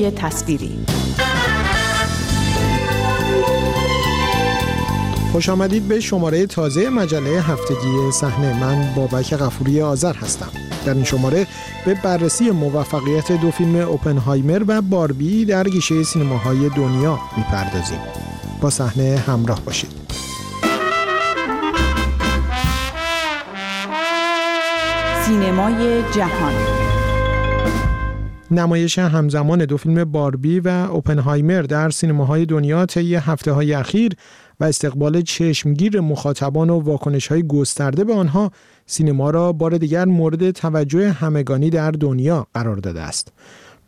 تصویری. خوش آمدید به شماره تازه مجله هفتگی صحنه. من بابک غفوری آذر هستم. در این شماره به بررسی موفقیت دو فیلم اوپنهایمر و باربی در گیشه سینماهای دنیا می‌پردازیم. با صحنه همراه باشید. سینمای جهان. نمایش همزمان دو فیلم باربی و اوپنهایمر در سینماهای دنیا طی هفته های اخیر و استقبال چشمگیر مخاطبان و واکنش های گسترده به آنها سینما را بار دیگر مورد توجه همگانی در دنیا قرار داده است.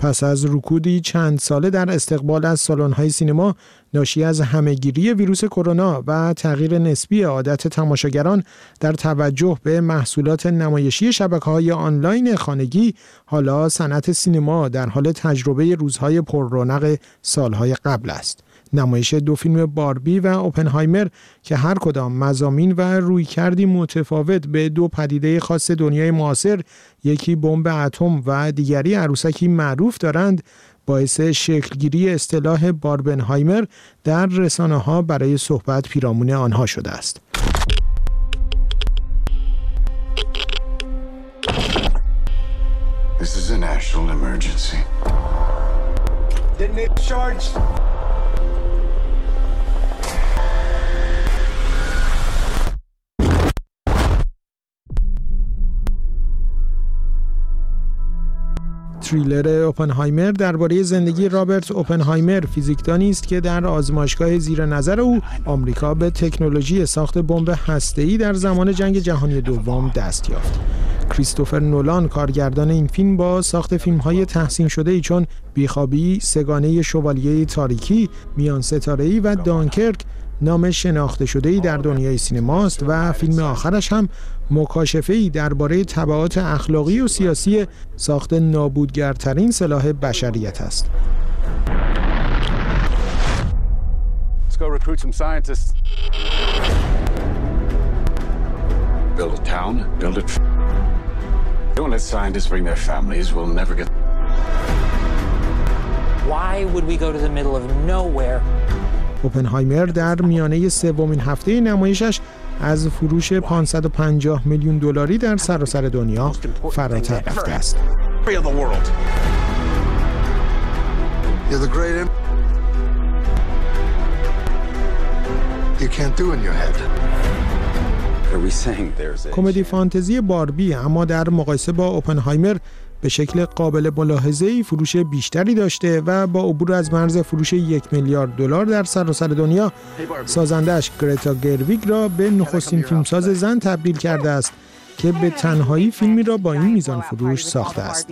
پس از رکودی چند ساله در استقبال از های سینما ناشی از همهگیری ویروس کرونا و تغییر نسبی عادت تماشاگران در توجه به محصولات نمایشی شبکه های آنلاین خانگی حالا صنعت سینما در حال تجربه روزهای پر رونق سالهای قبل است. نمایش دو فیلم باربی و اوپنهایمر که هر کدام مزامین و روی کردی متفاوت به دو پدیده خاص دنیای معاصر یکی بمب اتم و دیگری عروسکی معروف دارند باعث شکلگیری اصطلاح باربنهایمر در رسانه ها برای صحبت پیرامون آنها شده است. This is a national emergency. تریلر اوپنهایمر درباره زندگی رابرت اوپنهایمر فیزیکدانی است که در آزمایشگاه زیر نظر او آمریکا به تکنولوژی ساخت بمب هسته‌ای در زمان جنگ جهانی دوم دست یافت. کریستوفر نولان کارگردان این فیلم با ساخت فیلم های تحسین شده ای چون بیخوابی، سگانه شوالیه تاریکی، میان ستاره و دانکرک نام شناخته شده ای در دنیای سینماست و فیلم آخرش هم مکاشفه ای درباره تبعات اخلاقی و سیاسی ساخت نابودگرترین سلاح بشریت است. Build a town, build it. Don't let scientists bring their families. We'll never get. Why would we go to the middle of nowhere اوپنهایمر در میانه سومین هفته نمایشش از فروش 550 میلیون دلاری در سراسر دنیا فراتر رفته است. کمدی فانتزی باربی اما در مقایسه با اوپنهایمر به شکل قابل ملاحظه فروش بیشتری داشته و با عبور از مرز فروش یک میلیارد دلار در سراسر دنیا سازندش گرتا گرویگ را به نخستین فیلمساز زن تبدیل کرده است که به تنهایی فیلمی را با این میزان فروش ساخته است.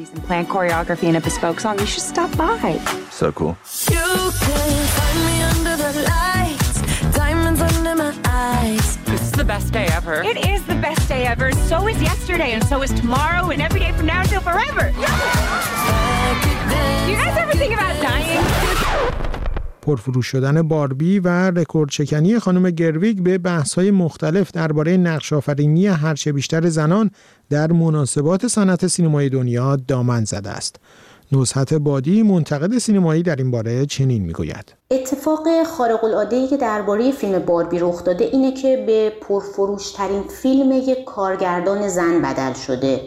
the best day ever. It is the best day ever. So is yesterday, and so is tomorrow, and every day from now forever. You guys ever think about dying? پرفروش شدن باربی و رکورد شکنی خانم گرویگ به بحث های مختلف درباره نقش آفرینی هرچه بیشتر زنان در مناسبات صنعت سینمای دنیا دامن زده است. نزهت بادی منتقد سینمایی در این باره چنین می‌گوید اتفاق خارق العاده که درباره فیلم باربی رخ داده اینه که به پرفروشترین فیلم یک کارگردان زن بدل شده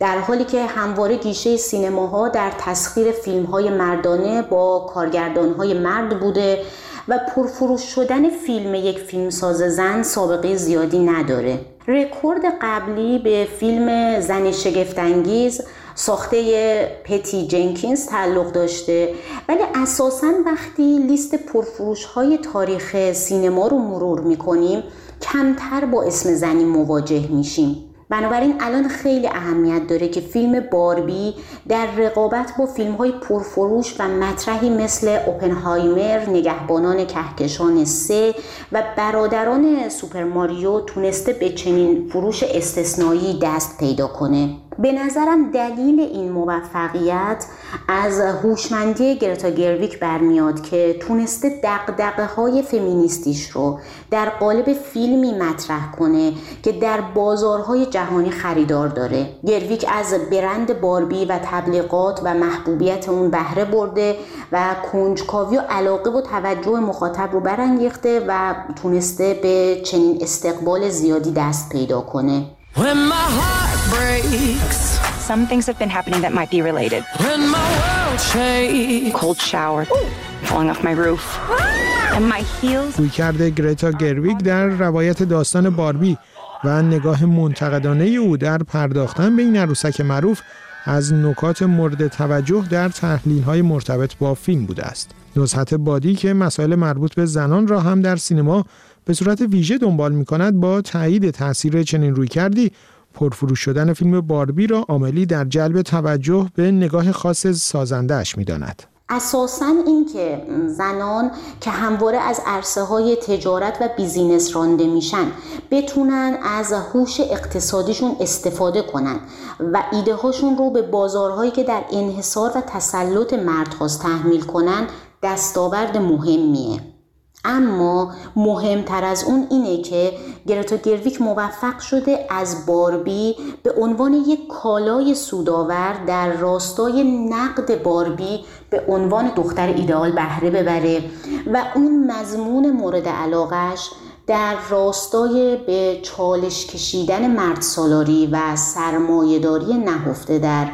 در حالی که همواره گیشه سینماها در تسخیر فیلم های مردانه با کارگردان های مرد بوده و پرفروش شدن فیلم یک فیلمساز زن سابقه زیادی نداره. رکورد قبلی به فیلم زن شگفتانگیز ساخته پتی جنکینز تعلق داشته ولی اساسا وقتی لیست پرفروش های تاریخ سینما رو مرور می‌کنیم کمتر با اسم زنی مواجه میشیم. بنابراین الان خیلی اهمیت داره که فیلم باربی در رقابت با فیلم های پرفروش و مطرحی مثل اوپنهایمر، نگهبانان کهکشان سه و برادران سوپر ماریو تونسته به چنین فروش استثنایی دست پیدا کنه. به نظرم دلیل این موفقیت از هوشمندی گرتا گرویک برمیاد که تونسته دقدقه های فمینیستیش رو در قالب فیلمی مطرح کنه که در بازارهای جهانی خریدار داره. گرویک از برند باربی و تبلیغات و محبوبیت اون بهره برده و کنجکاوی و علاقه و توجه مخاطب رو برانگیخته و تونسته به چنین استقبال زیادی دست پیدا کنه. Breaks Some things have been happening that might be related. When my world shakes Cold shower falling off my roof. And my heels روی کرده گریتا گرویک در روایت داستان باربی و نگاه منتقدانه او در پرداختن به این عروسک معروف از نکات مورد توجه در تحلیل های مرتبط با فیلم بوده است. نزهت بادی که مسائل مربوط به زنان را هم در سینما به صورت ویژه دنبال می کند با تایید تاثیر چنین روی کردی پرفروش شدن فیلم باربی را عاملی در جلب توجه به نگاه خاص سازندهش می داند. اساسا این که زنان که همواره از عرصه های تجارت و بیزینس رانده میشن بتونن از هوش اقتصادیشون استفاده کنن و ایده هاشون رو به بازارهایی که در انحصار و تسلط مردهاست تحمیل کنن دستاورد مهمیه اما مهمتر از اون اینه که گرتا گرویک موفق شده از باربی به عنوان یک کالای سودآور در راستای نقد باربی به عنوان دختر ایدئال بهره ببره و اون مضمون مورد علاقش در راستای به چالش کشیدن مرد سالاری و سرمایهداری نهفته در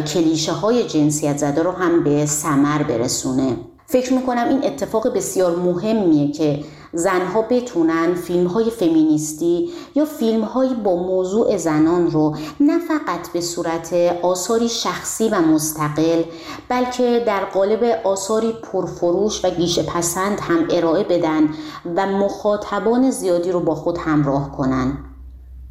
کلیشه های جنسیت زده رو هم به سمر برسونه. فکر می‌کنم این اتفاق بسیار مهمیه که زنها بتونن فیلم های فمینیستی یا فیلم های با موضوع زنان رو نه فقط به صورت آثاری شخصی و مستقل بلکه در قالب آثاری پرفروش و گیشه پسند هم ارائه بدن و مخاطبان زیادی رو با خود همراه کنن.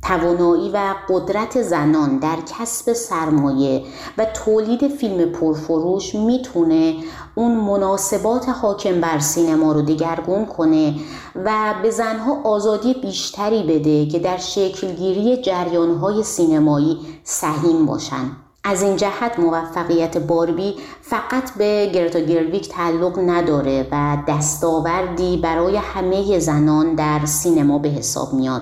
توانایی و قدرت زنان در کسب سرمایه و تولید فیلم پرفروش می‌تونه اون مناسبات حاکم بر سینما رو دگرگون کنه و به زنها آزادی بیشتری بده که در شکلگیری جریانهای سینمایی سهیم باشن. از این جهت موفقیت باربی فقط به گرتا گرویک تعلق نداره و دستاوردی برای همه زنان در سینما به حساب میاد.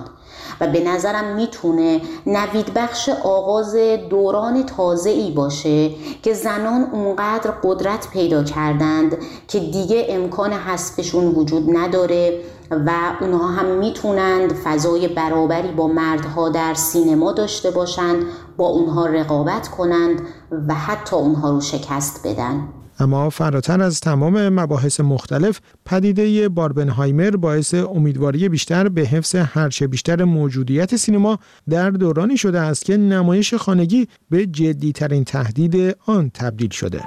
و به نظرم می‌تونه نوید بخش آغاز دوران تازه ای باشه که زنان اونقدر قدرت پیدا کردند که دیگه امکان حذفشون وجود نداره و اونها هم می‌تونند فضای برابری با مردها در سینما داشته باشند با اونها رقابت کنند و حتی اونها رو شکست بدن. اما فراتر از تمام مباحث مختلف پدیده باربنهایمر باعث امیدواری بیشتر به حفظ هرچه بیشتر موجودیت سینما در دورانی شده است که نمایش خانگی به جدیترین تهدید آن تبدیل شده.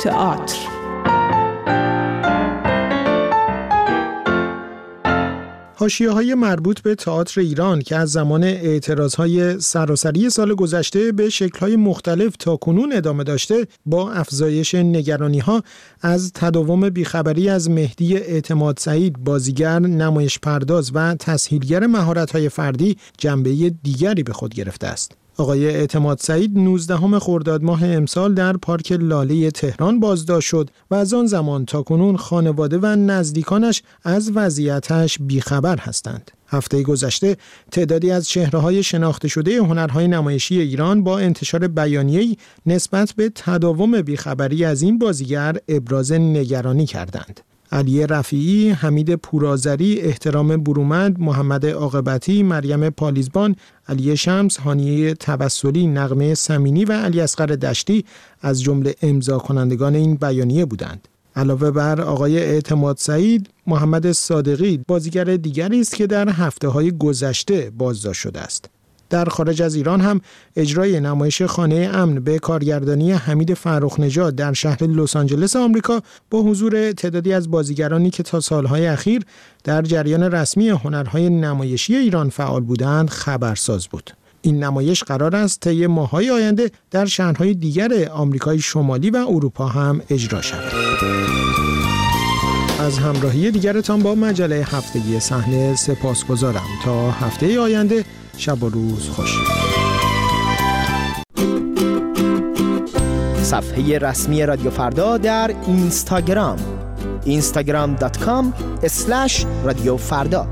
تئاتر حاشیه های مربوط به تئاتر ایران که از زمان اعتراض های سراسری سال گذشته به شکل های مختلف تا کنون ادامه داشته با افزایش نگرانی ها از تداوم بیخبری از مهدی اعتماد سعید بازیگر نمایش پرداز و تسهیلگر مهارت های فردی جنبه دیگری به خود گرفته است. آقای اعتماد سعید 19 خرداد ماه امسال در پارک لاله تهران بازداشت شد و از آن زمان تا کنون خانواده و نزدیکانش از وضعیتش بیخبر هستند. هفته گذشته تعدادی از های شناخته شده هنرهای نمایشی ایران با انتشار بیانیه‌ای نسبت به تداوم بیخبری از این بازیگر ابراز نگرانی کردند. علی رفیعی، حمید پورازری، احترام برومند، محمد عاقبتی، مریم پالیزبان، علی شمس، هانیه توسلی، نغمه سمینی و علی اصغر دشتی از جمله امضا کنندگان این بیانیه بودند. علاوه بر آقای اعتماد سعید، محمد صادقی بازیگر دیگری است که در هفته های گذشته بازداشت شده است. در خارج از ایران هم اجرای نمایش خانه امن به کارگردانی حمید فرخ نژاد در شهر لس آنجلس آمریکا با حضور تعدادی از بازیگرانی که تا سالهای اخیر در جریان رسمی هنرهای نمایشی ایران فعال بودند خبرساز بود. این نمایش قرار است طی ماههای آینده در شهرهای دیگر آمریکای شمالی و اروپا هم اجرا شود. از همراهی دیگرتان با مجله هفتگی صحنه سپاس گذارم تا هفته آینده شب و روز خوش. صفحه رسمی رادیو فردا در اینستاگرام. instagram.com رادیو فردا.